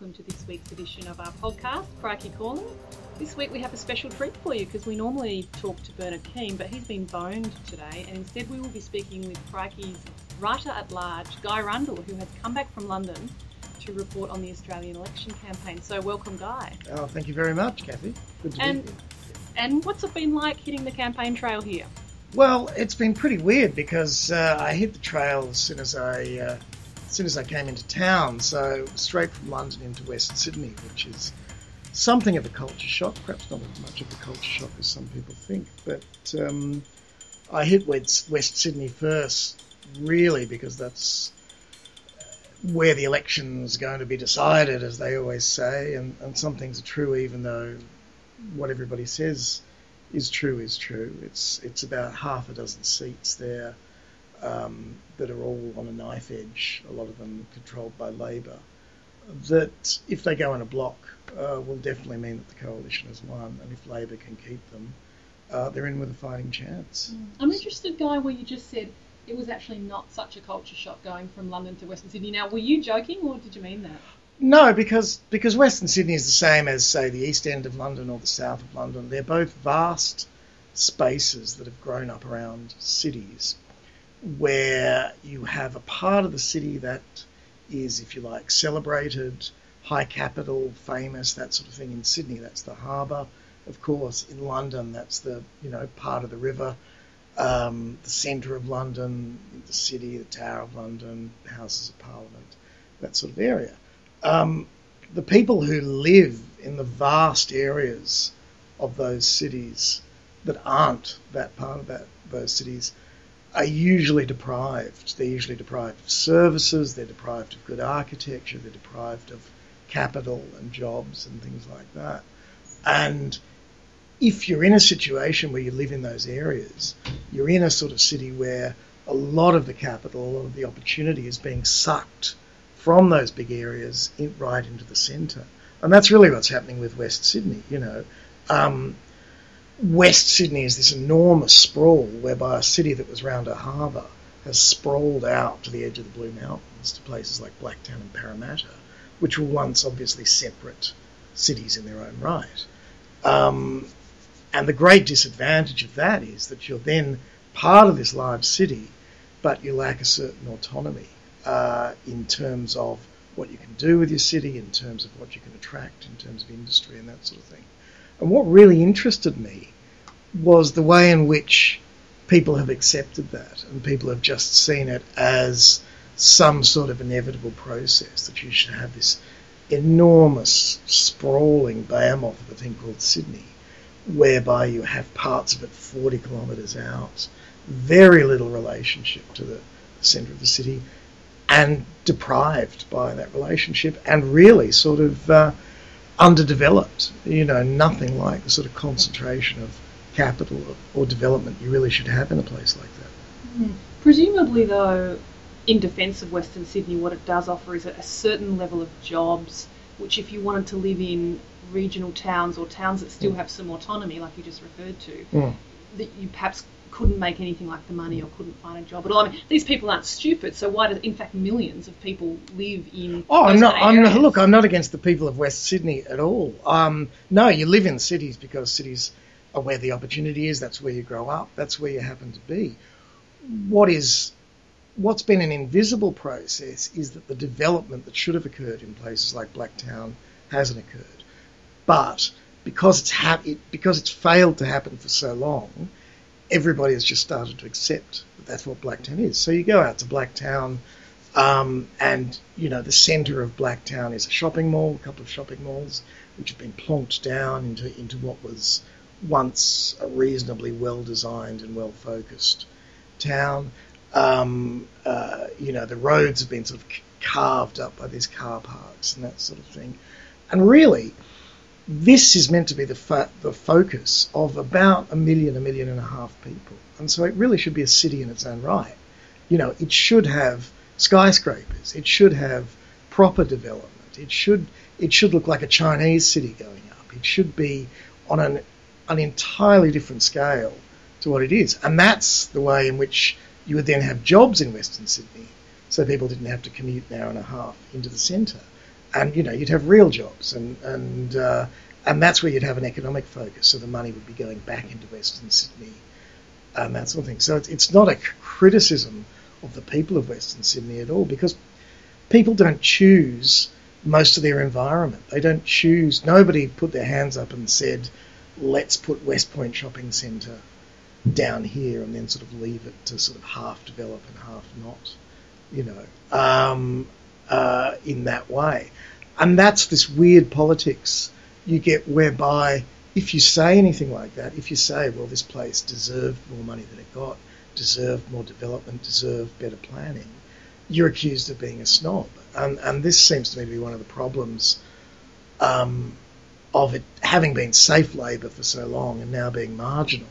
welcome to this week's edition of our podcast, Crikey Calling. This week we have a special treat for you because we normally talk to Bernard Keane, but he's been boned today, and instead we will be speaking with Crikey's writer at large, Guy Rundle, who has come back from London to report on the Australian election campaign. So, welcome, Guy. Oh, thank you very much, Cathy. Good to And be here. and what's it been like hitting the campaign trail here? Well, it's been pretty weird because uh, I hit the trail as soon as I uh, as soon as I came into town. So straight from London into West Sydney, which is something of a culture shock. Perhaps not as much of a culture shock as some people think, but um, I hit West, West Sydney first, really, because that's where the election's going to be decided, as they always say, and, and some things are true, even though what everybody says is true is true. It's it's about half a dozen seats there um, that are all on a knife edge. A lot of them controlled by Labor. That if they go in a block, uh, will definitely mean that the coalition has won, and if Labor can keep them, uh, they're in with a fighting chance. I'm interested, Guy, where you just said it was actually not such a culture shock going from London to Western Sydney. Now, were you joking or did you mean that? No, because because Western Sydney is the same as say the east end of London or the south of London. They're both vast spaces that have grown up around cities, where you have a part of the city that is, if you like, celebrated, high capital, famous, that sort of thing. In Sydney, that's the harbour. Of course, in London, that's the you know part of the river, um, the centre of London, the city, the Tower of London, Houses of Parliament, that sort of area um, the people who live in the vast areas of those cities that aren't that part of that those cities are usually deprived. They're usually deprived of services. They're deprived of good architecture. They're deprived of capital and jobs and things like that. And if you're in a situation where you live in those areas, you're in a sort of city where a lot of the capital, a lot of the opportunity is being sucked from those big areas in, right into the centre. And that's really what's happening with West Sydney. You know, um, West Sydney is this enormous sprawl whereby a city that was round a harbour has sprawled out to the edge of the Blue Mountains to places like Blacktown and Parramatta, which were once obviously separate cities in their own right. Um, and the great disadvantage of that is that you're then part of this large city, but you lack a certain autonomy uh, in terms of what you can do with your city, in terms of what you can attract, in terms of industry and that sort of thing. And what really interested me was the way in which people have accepted that and people have just seen it as some sort of inevitable process that you should have this enormous sprawling behemoth of a thing called Sydney whereby you have parts of it 40 kilometres out, very little relationship to the centre of the city, and deprived by that relationship, and really sort of uh, underdeveloped. You know, nothing like the sort of concentration of capital or, development you really should have in a place like that. Presumably, though, in defence of Western Sydney, what it does offer is a, a certain level of jobs, which, if you wanted to live in regional towns or towns that still Mm. have some autonomy, like you just referred to, Mm. that you perhaps couldn't make anything like the money or couldn't find a job at all. I mean, these people aren't stupid, so why do, in fact, millions of people live in Oh, I'm not. I'm not, look. I'm not against the people of West Sydney at all. Um, no, you live in cities because cities are where the opportunity is. That's where you grow up. That's where you happen to be. What is, what's been an invisible process is that the development that should have occurred in places like Blacktown hasn't occurred. But because it's hap- it, because it's failed to happen for so long, everybody has just started to accept that that's what Blacktown is. So you go out to Blacktown, um, and you know the centre of Blacktown is a shopping mall, a couple of shopping malls, which have been plonked down into into what was once a reasonably well designed and well focused town. Um, uh, you know the roads have been sort of carved up by these car parks and that sort of thing, and really this is meant to be the, fo- the focus of about a million, a million and a half people. And so it really should be a city in its own right. You know, it should have skyscrapers. It should have proper development. It should it should look like a Chinese city going up. It should be on an an entirely different scale to what it is. And that's the way in which you would then have jobs in Western Sydney, so people didn't have to commute an hour and a half into the centre. And you know you'd have real jobs, and and uh, and that's where you'd have an economic focus. So the money would be going back into Western Sydney and that sort of thing. So it's, it's not a criticism of the people of Western Sydney at all because people don't choose most of their environment. They don't choose. Nobody put their hands up and said, "Let's put West Point Shopping Centre down here," and then sort of leave it to sort of half develop and half not. You know, um, uh, in that way, and that's this weird politics you get whereby if you say anything like that, if you say, well, this place deserved more money than it got, deserved more development, deserved better planning, you're accused of being a snob. And, and this seems to me to be one of the problems um, of it having been safe Labor for so long and now being marginal.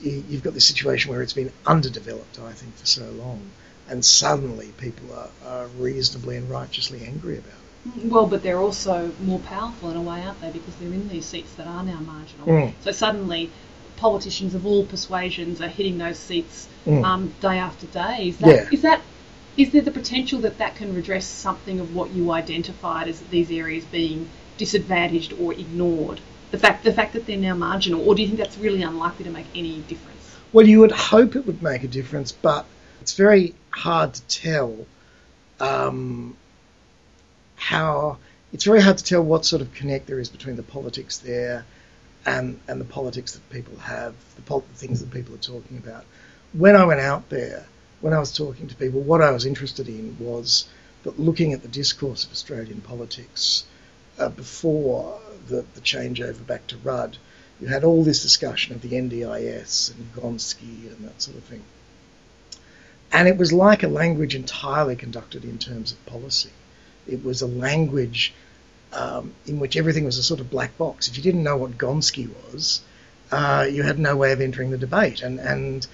You, you've got this situation where it's been underdeveloped, I think, for so long, and suddenly people are, are reasonably and righteously angry about it. Well, but they're also more powerful in a way, aren't they? Because they're in these seats that are now marginal. Mm. So suddenly, politicians of all persuasions are hitting those seats Mm. um, day after day. Is that, Yeah. is that is there the potential that that can redress something of what you identified as these areas being disadvantaged or ignored? The fact the fact that they're now marginal, or do you think that's really unlikely to make any difference? Well, you would hope it would make a difference, but it's very hard to tell um, how. It's very hard to tell what sort of connect there is between the politics there and and the politics that people have, the, pol- the things that people are talking about. When I went out there, when I was talking to people, what I was interested in was that looking at the discourse of Australian politics uh, before the, the changeover back to Rudd, you had all this discussion of the NDIS and Gonski and that sort of thing. And it was like a language entirely conducted in terms of policy. It was a language um, in which everything was a sort of black box. If you didn't know what Gonski was, uh, you had no way of entering the debate. And, and,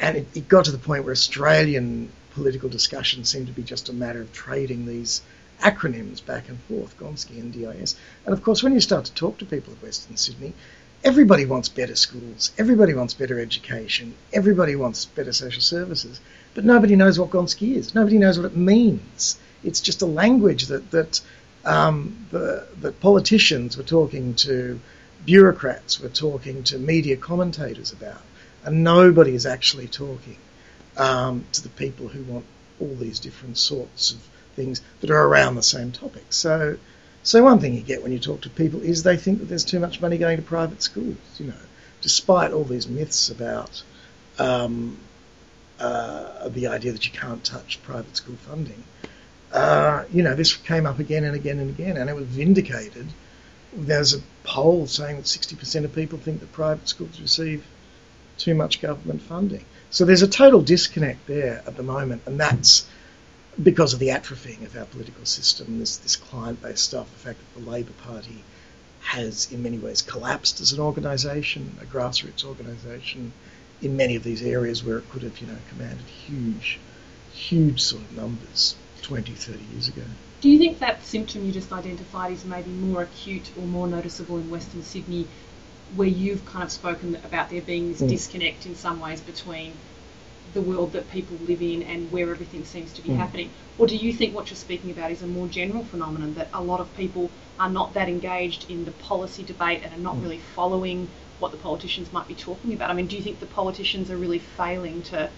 and it, it got to the point where Australian political discussion seemed to be just a matter of trading these acronyms back and forth, Gonski and DIS. And of course, when you start to talk to people of Western Sydney, everybody wants better schools, everybody wants better education, everybody wants better social services, but nobody knows what Gonski is. Nobody knows what it means. It's just a language that that um, the that politicians were talking to bureaucrats, were talking to media commentators about, and nobody is actually talking um, to the people who want all these different sorts of things that are around the same topic. So, so one thing you get when you talk to people is they think that there's too much money going to private schools. You know, despite all these myths about um, uh, the idea that you can't touch private school funding. Uh, you know, this came up again and again and again, and it was vindicated. There's a poll saying that 60% of people think that private schools receive too much government funding. So there's a total disconnect there at the moment, and that's because of the atrophying of our political system, this, this client-based stuff, the fact that the Labor Party has in many ways collapsed as an organisation, a grassroots organisation, in many of these areas where it could have, you know, commanded huge, huge sort of numbers 20, 30 years ago. Do you think that symptom you just identified is maybe more acute or more noticeable in Western Sydney, where you've kind of spoken about there being this Mm. disconnect in some ways between the world that people live in and where everything seems to be Mm. happening? Or do you think what you're speaking about is a more general phenomenon that a lot of people are not that engaged in the policy debate and are not Mm. really following what the politicians might be talking about? I mean, do you think the politicians are really failing to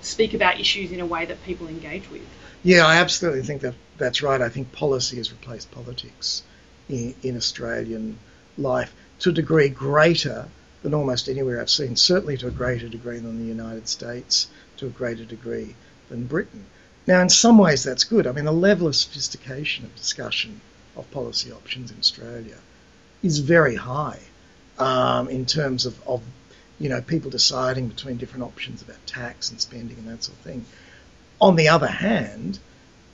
speak about issues in a way that people engage with? Yeah, I absolutely think that that's right. I think policy has replaced politics in, in Australian life to a degree greater than almost anywhere I've seen, certainly to a greater degree than the United States, to a greater degree than Britain. Now, in some ways, that's good. I mean, the level of sophistication of discussion of policy options in Australia is very high um, in terms of, of, you know, people deciding between different options about tax and spending and that sort of thing. On the other hand,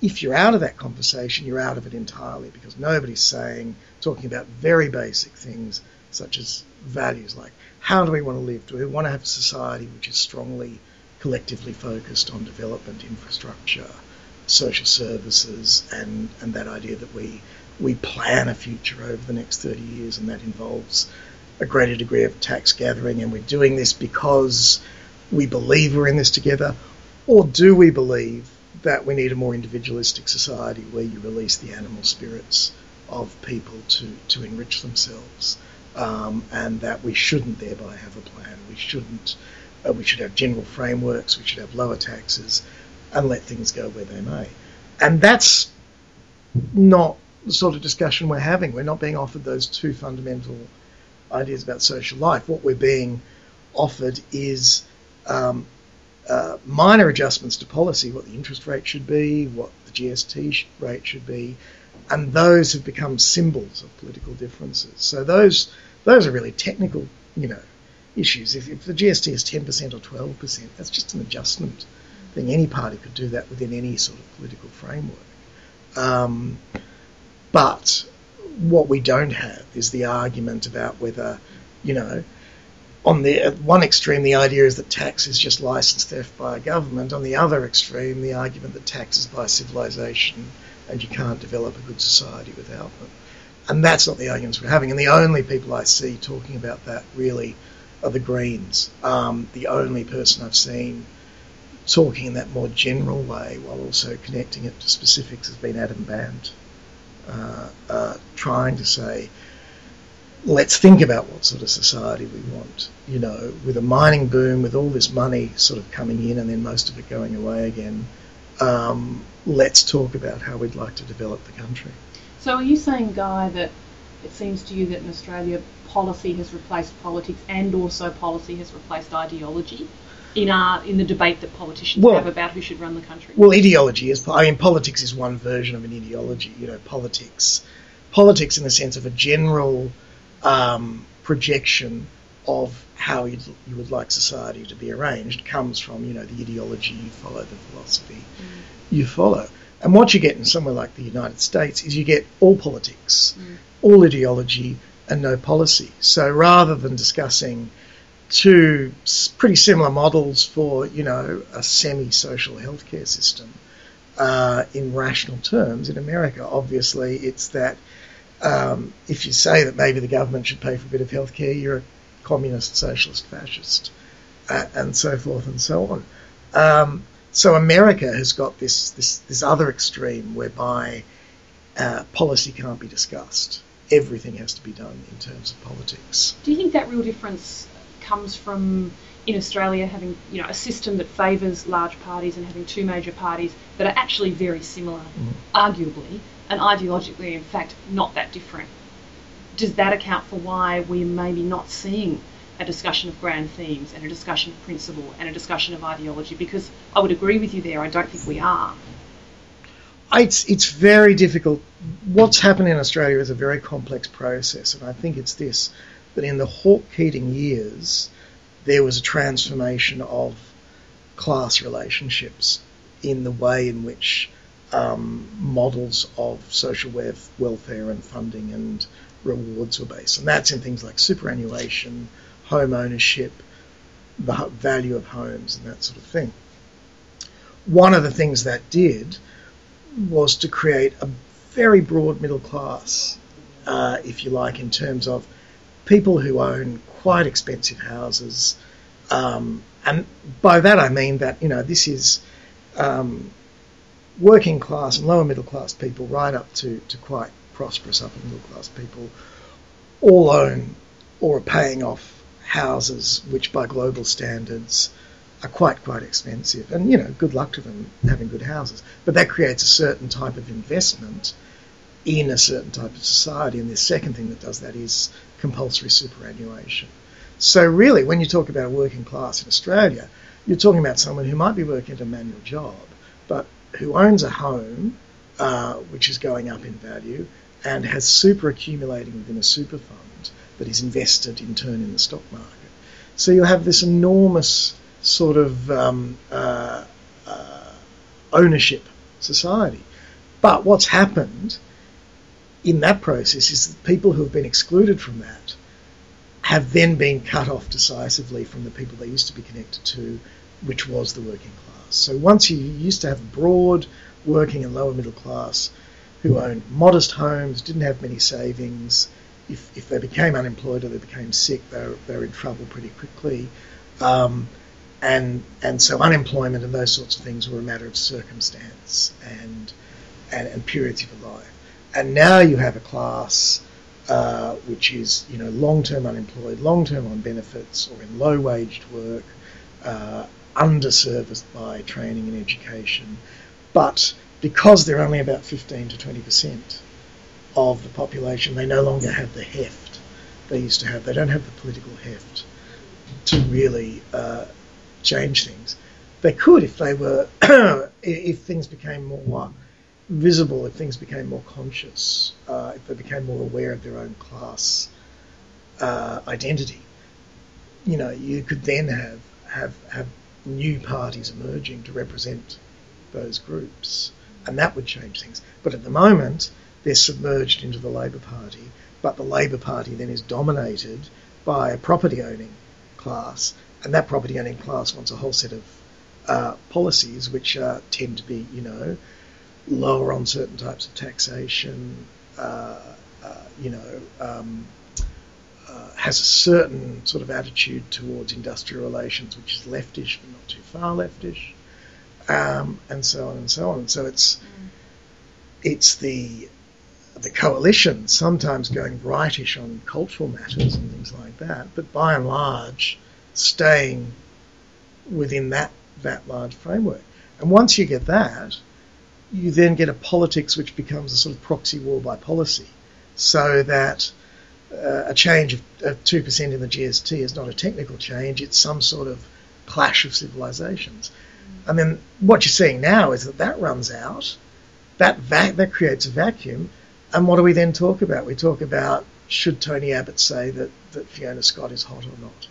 if you're out of that conversation, you're out of it entirely because nobody's saying, talking about very basic things such as values like how do we want to live? Do we want to have a society which is strongly collectively focused on development, infrastructure, social services, and, and that idea that we, we plan a future over the next 30 years and that involves a greater degree of tax gathering and we're doing this because we believe we're in this together? Or do we believe that we need a more individualistic society where you release the animal spirits of people to, to enrich themselves, um, and that we shouldn't thereby have a plan. We shouldn't. Uh, we should have general frameworks. We should have lower taxes, and let things go where they may. And that's not the sort of discussion we're having. We're not being offered those two fundamental ideas about social life. What we're being offered is um, uh, minor adjustments to policy, what the interest rate should be, what the GST rate should be, and those have become symbols of political differences. So those those are really technical, you know, issues. If, if the GST is 10% or 12%, that's just an adjustment thing. Any party could do that within any sort of political framework. Um, but what we don't have is the argument about whether, you know, on the one extreme, the idea is that tax is just license theft by a government. On the other extreme, the argument that tax is by civilization and you can't develop a good society without them. And that's not the arguments we're having. And the only people I see talking about that really are the Greens. Um, the only person I've seen talking in that more general way while also connecting it to specifics has been Adam Bandt, uh, uh, trying to say, let's think about what sort of society we want. You know, with a mining boom, with all this money sort of coming in and then most of it going away again, um, let's talk about how we'd like to develop the country. So, are you saying, Guy, that it seems to you that in Australia policy has replaced politics and also policy has replaced ideology? in our in the debate that politicians well, have about who should run the country? Well, ideology is. I mean, politics is one version of an ideology. You know, politics, politics in the sense of a general um, projection of how you would like society to be arranged comes from you know the ideology you follow, the philosophy mm. you follow. And what you get in somewhere like the United States is you get all politics, mm. all ideology, and no policy. So rather than discussing two pretty similar models for you know a semi-social healthcare system uh, in rational terms, in America, obviously it's that um, if you say that maybe the government should pay for a bit of healthcare, you're communist, socialist, fascist, uh, and so forth and so on. Um, so America has got this this, this other extreme whereby uh, policy can't be discussed. Everything has to be done in terms of politics. Do you think that real difference comes from in Australia having you know a system that favours large parties and having two major parties that are actually very similar, mm. arguably, and ideologically, in fact, not that different. Does that account for why we're maybe not seeing a discussion of grand themes and a discussion of principle and a discussion of ideology? Because I would agree with you there, I don't think we are. It's, it's very difficult. What's happened in Australia is a very complex process, and I think it's this that in the Hawke Keating years, there was a transformation of class relationships in the way in which um, models of social welfare and funding and rewards were based. And that's in things like superannuation, home ownership, the value of homes, and that sort of thing. One of the things that did was to create a very broad middle class, uh, if you like, in terms of people who own quite expensive houses. Um, and by that I mean that, you know, this is um, working class and lower middle class people, right up to, to quite prosperous upper middle class people, all own or are paying off houses which, by global standards, are quite quite expensive. And you know, good luck to them having good houses. But that creates a certain type of investment in a certain type of society. And the second thing that does that is compulsory superannuation. So really, when you talk about a working class in Australia, you're talking about someone who might be working at a manual job, but who owns a home uh, which is going up in value and has super accumulating within a super fund that is invested in turn in the stock market. So you have this enormous sort of um, uh, uh, ownership society. But what's happened in that process is that people who have been excluded from that have then been cut off decisively from the people they used to be connected to, which was the working class. So once you used to have broad working and lower middle class who owned modest homes, didn't have many savings. If, if they became unemployed or they became sick, they were, they were in trouble pretty quickly. Um, and and so unemployment and those sorts of things were a matter of circumstance and and, and periods of life. And now you have a class uh, which is you know long-term unemployed, long-term on benefits, or in low-waged work, uh, underserviced by training and education, but because they're only about 15 to 20 percent of the population, they no longer have the heft they used to have. They don't have the political heft to really uh, change things. They could if they were, if things became more visible, if things became more conscious, uh, if they became more aware of their own class uh, identity. You know, you could then have have have new parties emerging to represent those groups, and that would change things. But at the moment, they're submerged into the Labor Party, but the Labor Party then is dominated by a property owning class, and that property owning class wants a whole set of uh, policies which uh, tend to be, you know, lower on certain types of taxation, uh, uh you know, um, uh, has a certain sort of attitude towards industrial relations which is leftish but not too far leftish, um, and so on and so on. So it's it's the the coalition sometimes going rightish on cultural matters and things like that, but by and large staying within that that large framework. And once you get that, you then get a politics which becomes a sort of proxy war by policy, so that uh, a change of two percent in the GST is not a technical change; it's some sort of clash of civilizations. And then what you're seeing now is that that runs out, that va- that creates a vacuum, and what do we then talk about? We talk about should Tony Abbott say that, that Fiona Scott is hot or not? Mm.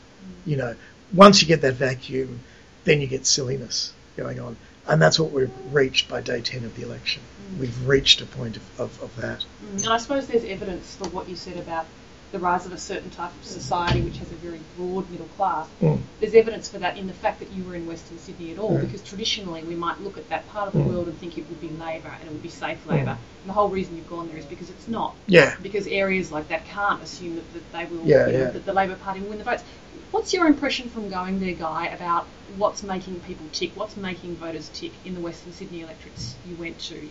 You know, once you get that vacuum, then you get silliness going on. And that's what we've reached by day 10 of the election. Mm. We've reached a point of, of, of that. Mm. And I suppose there's evidence for what you said about the rise of a certain type of society which has a very broad middle class. Mm. There's evidence for that in the fact that you were in Western Sydney at all, mm. because traditionally we might look at that part of the mm. world and think it would be Labor and it would be safe mm. Labor. And the whole reason you've gone there is because it's not. Yeah. Because areas like that can't assume that, that they will, yeah, you know, yeah. that the Labor Party will win the votes. What's your impression from going there, Guy, about what's making people tick? What's making voters tick in the Western Sydney electorates you went to?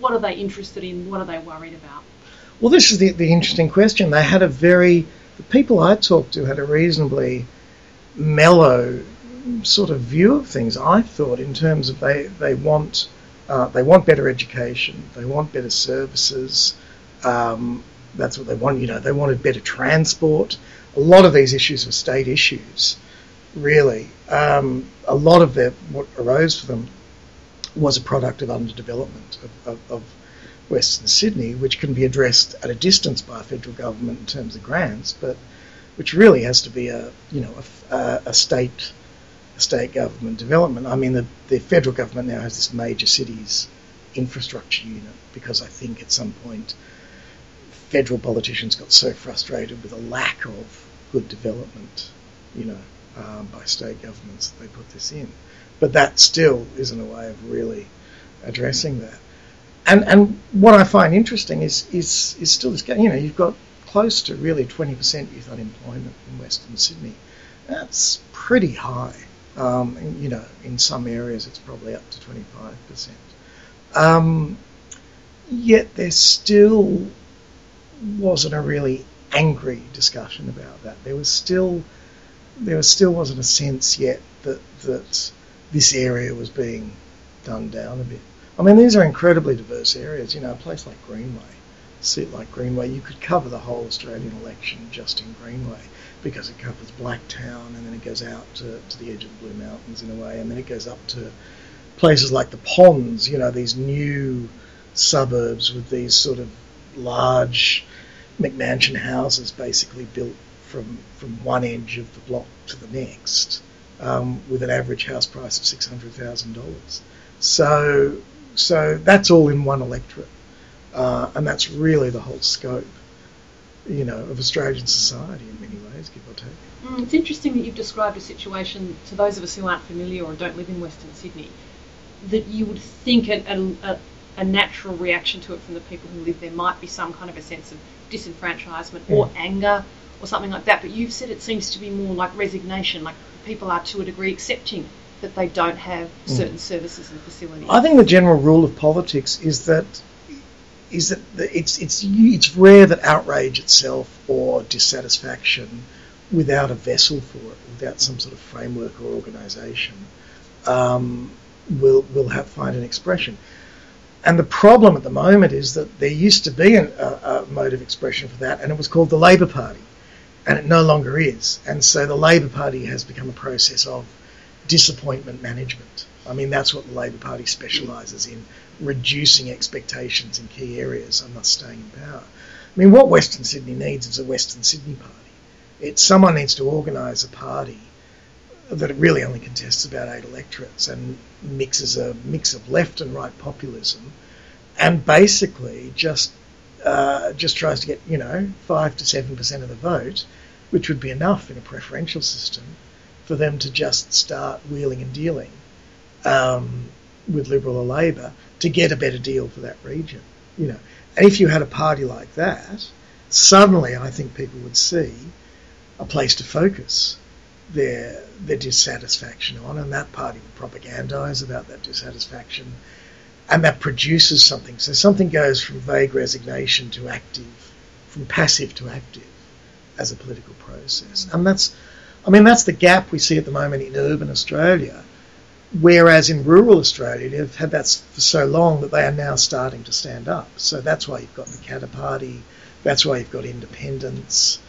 What are they interested in? What are they worried about? Well, this is the, the interesting question. They had a very, the people I talked to had a reasonably mellow sort of view of things, I thought, in terms of they, they want. Uh, they want better education. They want better services. Um, that's what they want. You know, they wanted better transport. A lot of these issues were state issues, really. Um, a lot of their, what arose for them was a product of underdevelopment, of, of, of Western Sydney, which can be addressed at a distance by a federal government in terms of grants, but which really has to be a you know a, a state a state government development. I mean, the, the federal government now has this major cities infrastructure unit because I think at some point federal politicians got so frustrated with a lack of good development, you know, um, by state governments that they put this in. But that still isn't a way of really addressing that and and what I find interesting is is is still this. You know, you've got close to really 20% youth unemployment in Western Sydney. That's pretty high. Um, and, you know, in some areas it's probably up to 25%. Um, yet there still wasn't a really angry discussion about that. There was still there still wasn't a sense yet that that this area was being done down a bit. I mean, these are incredibly diverse areas. You know, a place like Greenway, a seat like Greenway, you could cover the whole Australian election just in Greenway because it covers Blacktown and then it goes out to, to the edge of the Blue Mountains in a way, and then it goes up to places like the Ponds. You know, these new suburbs with these sort of large McMansion houses, basically built from from one edge of the block to the next, um, with an average house price of six hundred thousand dollars. So so that's all in one electorate, uh, and that's really the whole scope, you know, of Australian society in many ways, give or take. Mm, it's interesting that you've described a situation to those of us who aren't familiar or don't live in Western Sydney, that you would think a, a, a natural reaction to it from the people who live there might be some kind of a sense of disenfranchisement or mm. anger or something like that. But you've said it seems to be more like resignation, like people are to a degree accepting that they don't have certain mm. services and facilities. I think the general rule of politics is that is that it's it's it's rare that outrage itself or dissatisfaction without a vessel for it, without some sort of framework or organisation, um, will will have find an expression. And the problem at the moment is that there used to be an, a, a mode of expression for that, and it was called the Labor Party, and it no longer is. And so the Labor Party has become a process of disappointment management. I mean, that's what the Labor Party specialises in reducing expectations in key areas and thus staying in power. I mean, what Western Sydney needs is a Western Sydney Party. It's someone needs to organise a party that really only contests about eight electorates and mixes a mix of left and right populism, and basically just uh, just tries to get you know five to seven percent of the vote, which would be enough in a preferential system for them to just start wheeling and dealing um, with Liberal or Labor to get a better deal for that region. You know, and if you had a party like that, suddenly I think people would see a place to focus their their dissatisfaction on, and that party would propagandise about that dissatisfaction, and that produces something. So something goes from vague resignation to active, from passive to active, as a political process, and that's, I mean, that's the gap we see at the moment in urban Australia Whereas in rural Australia, they've had that for so long that they are now starting to stand up. So that's why you've got the Katter Party. That's why you've got independents.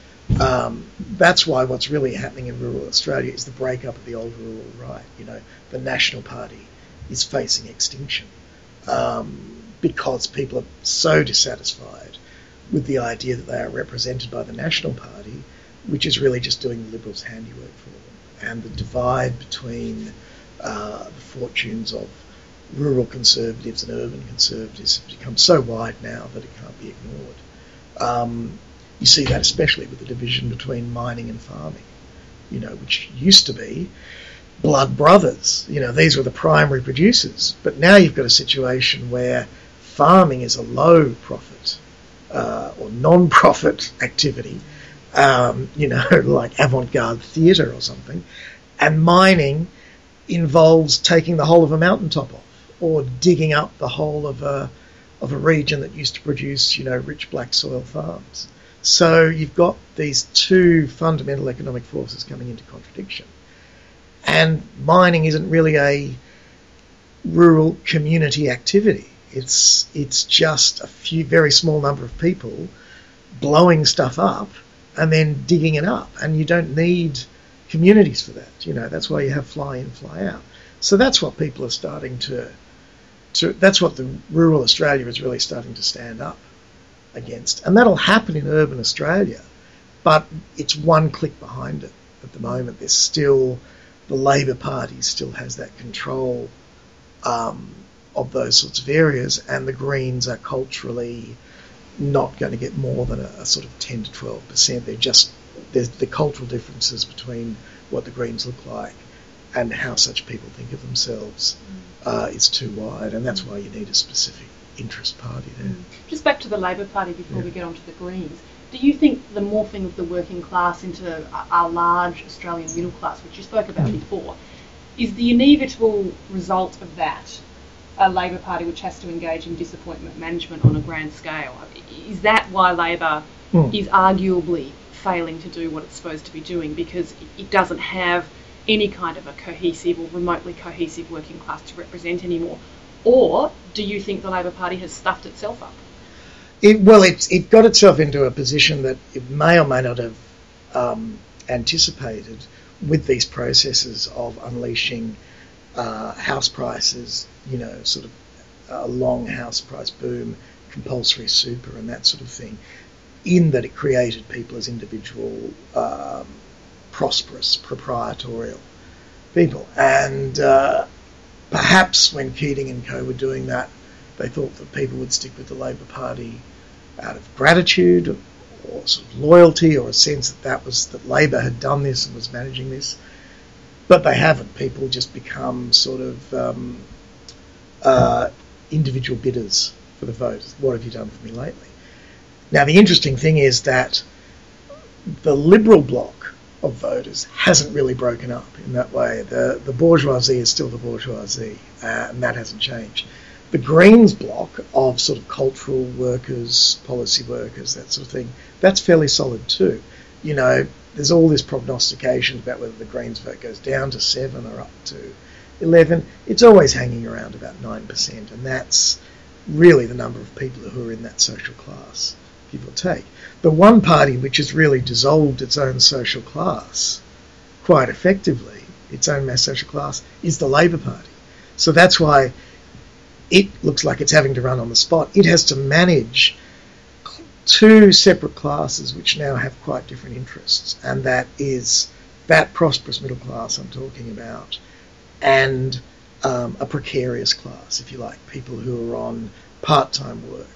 Um, that's why what's really happening in rural Australia is the breakup of the old rural right. You know, the National Party is facing extinction um, because people are so dissatisfied with the idea that they are represented by the National Party, which is really just doing the Liberals' handiwork for them. And the divide between uh, the fortunes of rural conservatives and urban conservatives has become so wide now that it can't be ignored. Um, you see that especially with the division between mining and farming, you know, which used to be blood brothers. You know, these were the primary producers. But now you've got a situation where farming is a low profit uh, or non-profit activity, um, you know, like avant-garde theatre or something, and mining involves taking the whole of a mountaintop off or digging up the whole of a of a region that used to produce, you know, rich black soil farms. So you've got these two fundamental economic forces coming into contradiction. And mining isn't really a rural community activity. It's it's just a few very small number of people blowing stuff up and then digging it up. And you don't need communities for that. You know, that's why you have fly in, fly out. So that's what people are starting to, to that's what the rural Australia is really starting to stand up against. And that'll happen in urban Australia, but it's one click behind it at the moment. There's still, the Labor Party still has that control um, of those sorts of areas, and the Greens are culturally not going to get more than a, a sort of 10 to 12 percent. They're just there's the cultural differences between what the Greens look like and how such people think of themselves mm. uh, is too wide, and that's why you need a specific interest party there. Mm. Just back to the Labor Party before yeah. we get on to the Greens. Do you think the morphing of the working class into our large Australian middle class, which you spoke about mm. before, is the inevitable result of that a Labor Party which has to engage in disappointment management on a grand scale? Is that why Labor mm. is arguably failing to do what it's supposed to be doing because it doesn't have any kind of a cohesive or remotely cohesive working class to represent anymore? Or do you think the Labor Party has stuffed itself up? It, well, it, it got itself into a position that it may or may not have um, anticipated with these processes of unleashing uh, house prices, you know, sort of a long house price boom, compulsory super, and that sort of thing in that it created people as individual, um, prosperous, proprietorial people. And uh, perhaps when Keating and co were doing that, they thought that people would stick with the Labor Party out of gratitude or sort of loyalty or a sense that that was that Labor had done this and was managing this. But they haven't. People just become sort of um, uh, individual bidders for the vote. What have you done for me lately? Now, the interesting thing is that the Liberal bloc of voters hasn't really broken up in that way. The, the bourgeoisie is still the bourgeoisie, uh, and that hasn't changed. The Greens bloc of sort of cultural workers, policy workers, that sort of thing, that's fairly solid too. You know, there's all this prognostication about whether the Greens vote goes down to 7 or up to 11. It's always hanging around about 9%, and that's really the number of people who are in that social class, give or take. The one party which has really dissolved its own social class quite effectively, its own mass social class, is the Labor Party. So that's why it looks like it's having to run on the spot. It has to manage two separate classes which now have quite different interests, and that is that prosperous middle class I'm talking about, and um, a precarious class, if you like, people who are on part-time work,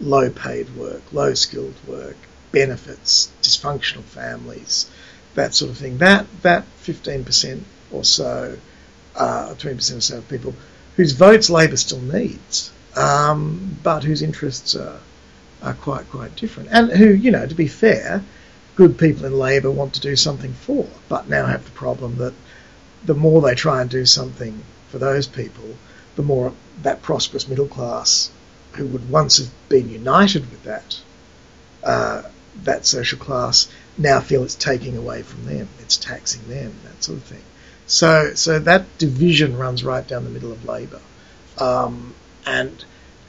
low-paid work, low-skilled work, benefits, dysfunctional families, that sort of thing. That that 15% or so, uh, 20% or so of people whose votes Labor still needs, um, but whose interests are are quite quite different, and who, you know, to be fair, good people in Labor want to do something for, but now have the problem that the more they try and do something for those people, the more that prosperous middle class, who would once have been united with that uh, that social class, now feel it's taking away from them, it's taxing them, that sort of thing. So, so that division runs right down the middle of Labor, um, and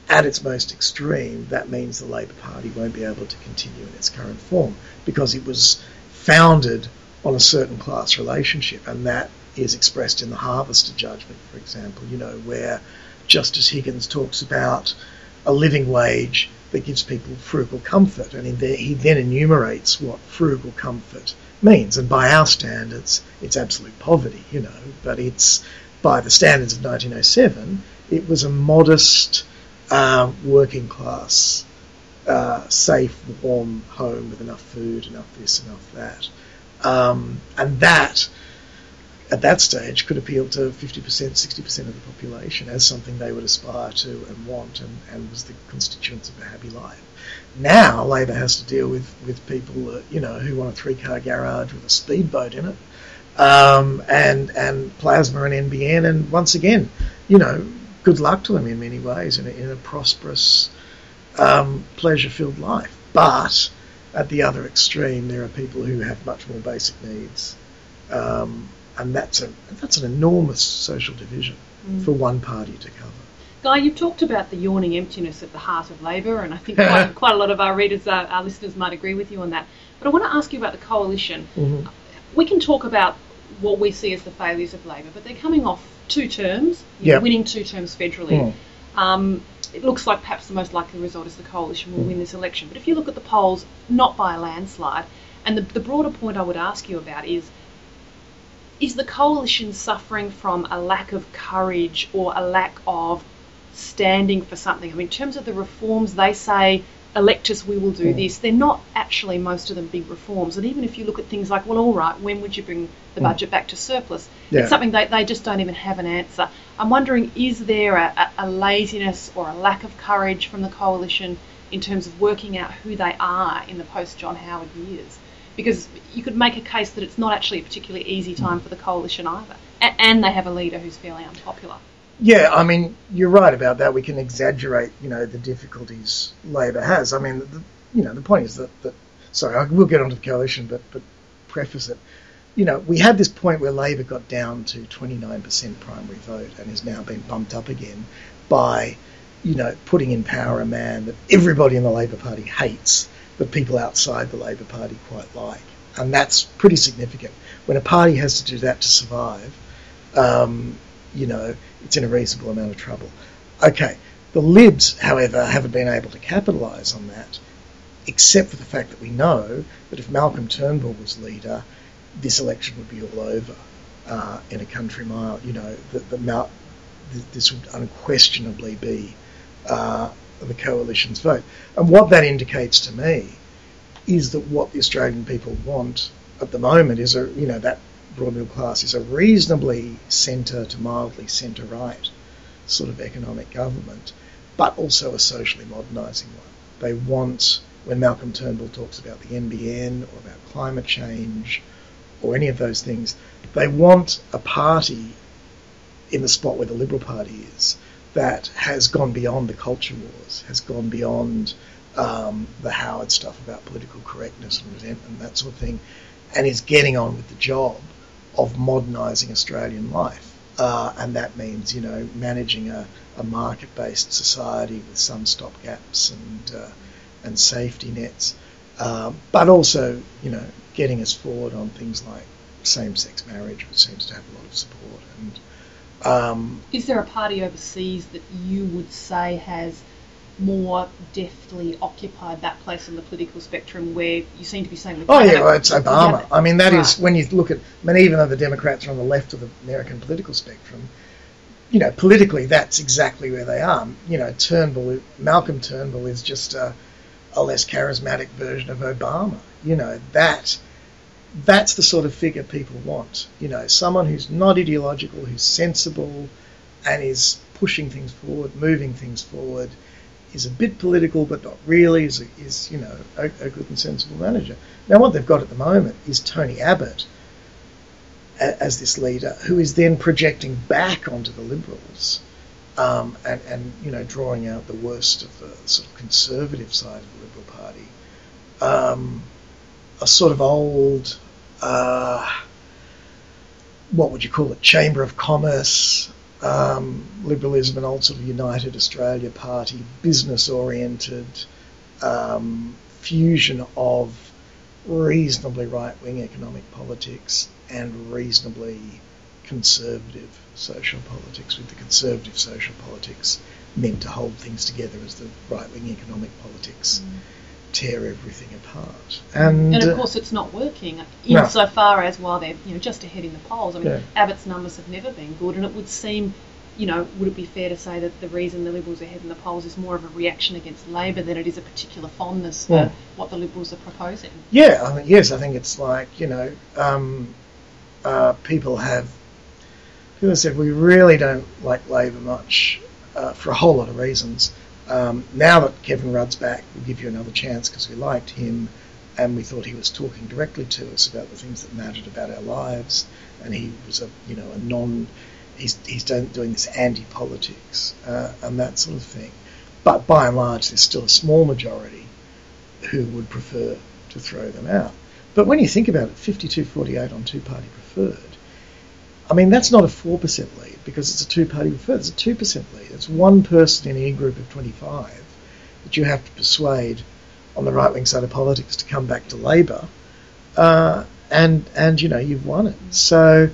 at its most extreme, that means the Labor Party won't be able to continue in its current form because it was founded on a certain class relationship, and that is expressed in the Harvester judgment, for example, you know, where Justice Higgins talks about a living wage that gives people frugal comfort, and he then enumerates what frugal comfort means, and by our standards, it's absolute poverty, you know, but it's by the standards of 1907, it was a modest uh, working class, uh, safe, warm home with enough food, enough this, enough that. Um, and that, at that stage, could appeal to 50%, 60% of the population as something they would aspire to and want and, and was the constituents of a happy life. Now, Labor has to deal with, with people that, you know, who want a three car garage with a speedboat in it. Um, and and plasma and NBN, and once again, you know, good luck to them in many ways in a, in a prosperous, um, pleasure filled life. But at the other extreme, there are people who have much more basic needs. Um, and that's, a, that's an enormous social division mm. for one party to cover. Guy, you've talked about the yawning emptiness at the heart of Labor, and I think quite, quite a lot of our readers, uh, our listeners, might agree with you on that. But I want to ask you about the coalition. Mm-hmm. We can talk about what we see as the failures of Labor, but they're coming off two terms, yep. winning two terms federally. Mm. Um, it looks like perhaps the most likely result is the coalition will mm. win this election. But if you look at the polls, not by a landslide, and the, the broader point I would ask you about is is the coalition suffering from a lack of courage or a lack of standing for something? I mean, in terms of the reforms, they say elect us, we will do this. They're not actually, most of them, big reforms. And even if you look at things like, well, all right, when would you bring the mm. budget back to surplus? Yeah. It's something they, they just don't even have an answer. I'm wondering, is there a, a laziness or a lack of courage from the coalition in terms of working out who they are in the post John Howard years? Because you could make a case that it's not actually a particularly easy time for the coalition either. A- and they have a leader who's fairly unpopular. Yeah, I mean, you're right about that. We can exaggerate, you know, the difficulties Labor has. I mean, the, you know, the point is that, that sorry, I will get onto the coalition, but but preface it. You know, we had this point where Labor got down to 29% primary vote and has now been bumped up again by, you know, putting in power a man that everybody in the Labor Party hates, but people outside the Labor Party quite like, and that's pretty significant. When a party has to do that to survive, um, you know, it's in a reasonable amount of trouble. Okay, the Libs, however, haven't been able to capitalise on that, except for the fact that we know that if Malcolm Turnbull was leader, this election would be all over uh, in a country mile. You know, that the, the, this would unquestionably be uh, the coalition's vote. And what that indicates to me is that what the Australian people want at the moment is a, you know, that broad middle class is a reasonably centre to mildly centre right sort of economic government, but also a socially modernising one. They want when Malcolm Turnbull talks about the NBN or about climate change or any of those things. They want a party in the spot where the Liberal Party is that has gone beyond the culture wars, has gone beyond um, the Howard stuff about political correctness and resentment that sort of thing, and is getting on with the job of modernising Australian life. Uh, and that means, you know, managing a, a market-based society with some stopgaps and uh, and safety nets, um, but also, you know, getting us forward on things like same-sex marriage, which seems to have a lot of support. And um, is there a party overseas that you would say has more deftly occupied that place on the political spectrum where you seem to be saying oh yeah well, it's Obama. I mean that right. is when you look at I mean even though the Democrats are on the left of the American political spectrum you know politically that's exactly where they are. You know Turnbull Malcolm Turnbull is just a, a less charismatic version of Obama. You know that that's the sort of figure people want you know someone who's not ideological who's sensible and is pushing things forward moving things forward is a bit political, but not really, is, is you know, a, a, good and sensible manager. Now, what they've got at the moment is Tony Abbott a, as this leader, who is then projecting back onto the Liberals um, and, and, you know, drawing out the worst of the sort of conservative side of the Liberal Party. Um, a sort of old, uh, what would you call it, Chamber of Commerce um, liberalism and old sort of United Australia Party, business oriented um, fusion of reasonably right wing economic politics and reasonably conservative social politics, with the conservative social politics meant to hold things together as the right wing economic politics. Mm tear everything apart. And, and of uh, course, it's not working insofar no. as while they're you know just ahead in the polls. I mean, yeah. Abbott's numbers have never been good, and it would seem. You know, would it be fair to say that the reason the Liberals are ahead in the polls is more of a reaction against Labor than it is a particular fondness for yeah. what the Liberals are proposing? Yeah, I mean, yes, I think it's like you know, um, uh, people have people have said we really don't like Labor much uh, for a whole lot of reasons. Um, now that Kevin Rudd's back, we'll give you another chance because we liked him and we thought he was talking directly to us about the things that mattered about our lives. And he was a, you know, a non, he's, he's doing this anti-politics uh, and that sort of thing. But by and large, there's still a small majority who would prefer to throw them out. But when you think about it, 52-48 on two-party preferred, I mean, that's not a 4% lead because it's a two-party preferred. It's a 2% lead. It's one person in any group of 25 that you have to persuade on the right-wing side of politics to come back to Labor, uh, and and you know you've won it. So,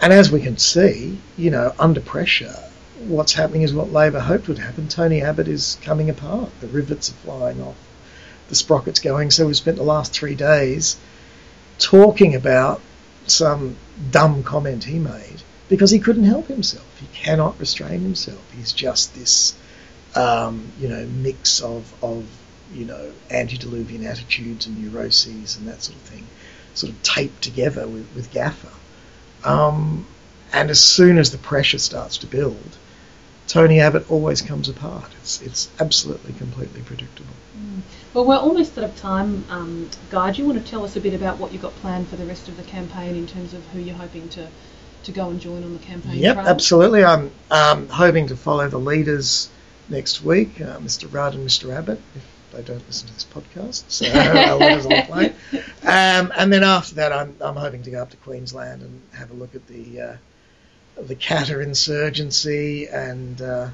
and as we can see, you know, under pressure, what's happening is what Labor hoped would happen. Tony Abbott is coming apart. The rivets are flying off. The sprockets going. So we've spent the last three days talking about some dumb comment he made because he couldn't help himself. He cannot restrain himself. He's just this, um, you know, mix of, of, you know, antediluvian attitudes and neuroses and that sort of thing, sort of taped together with, with Gaffer. Um, and as soon as the pressure starts to build, Tony Abbott always comes apart. It's, it's absolutely, completely predictable. Mm. Well, we're almost out of time, um, Guy. Do you want to tell us a bit about what you've got planned for the rest of the campaign in terms of who you're hoping to, to go and join on the campaign Yep, trail? absolutely. I'm um, hoping to follow the leaders next week, uh, Mr. Rudd and Mr. Abbott, if they don't listen to this podcast. So I'll all play. Um, and then after that, I'm, I'm hoping to go up to Queensland and have a look at the uh, the Katter insurgency and uh,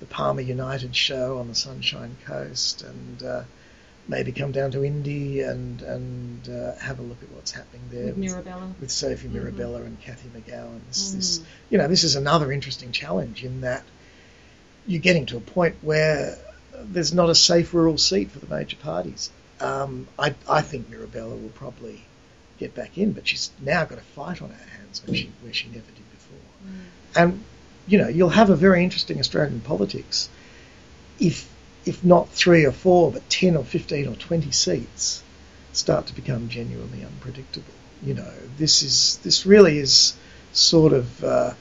the Palmer United show on the Sunshine Coast, and uh, maybe come down to Indi and and uh, have a look at what's happening there with, Mirabella, with Sophie mm-hmm. Mirabella and Cathy McGowan. This, mm. this, you know, this is another interesting challenge in that you're getting to a point where there's not a safe rural seat for the major parties. Um, I, I think Mirabella will probably get back in, but she's now got a fight on her hands where she, where she never did before. Mm. And you know, you'll have a very interesting Australian politics if if not three or four, but 10 or 15 or 20 seats start to become genuinely unpredictable. You know, this is this really is sort of uh,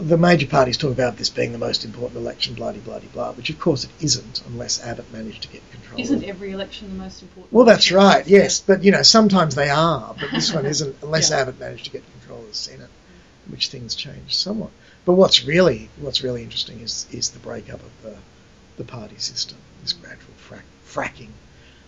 the major parties talk about this being the most important election, blah blah blah blah, which of course it isn't, unless Abbott managed to get control. Isn't every election the most important? Well, that's right. Yes, but you know sometimes they are, but this one isn't, unless Yeah. Abbott managed to get control of the Senate, which things change somewhat. But what's really what's really interesting is is the breakup of the the party system, this gradual frack, fracking,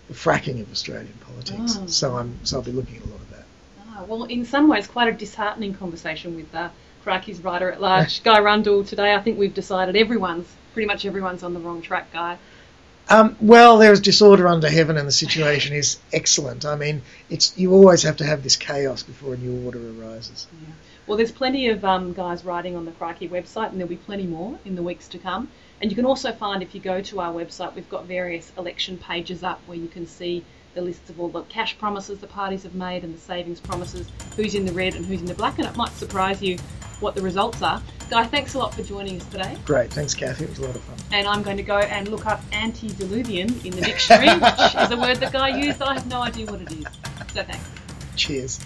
the fracking of Australian politics. Oh. So I'm so I'll be looking at a lot of that. Ah, well, in some ways, quite a disheartening conversation with uh, Crikey's writer at large, Guy Rundle, today. I think we've decided everyone's, pretty much everyone's on the wrong track, Guy. Um, well, there's disorder under heaven, and the situation is excellent. I mean, it's you always have to have this chaos before a new order arises. Well, there's plenty of um, Guy's writing on the Crikey website, and there'll be plenty more in the weeks to come. And you can also find, if you go to our website, we've got various election pages up where you can see the lists of all the cash promises the parties have made and the savings promises, who's in the red and who's in the black, and it might surprise you what the results are. Guy, thanks a lot for joining us today. Great, thanks, Cathy. It was a lot of fun. And I'm going to go and look up antediluvian in the dictionary, which is a word that Guy used. I have no idea what it is. So thanks. Cheers.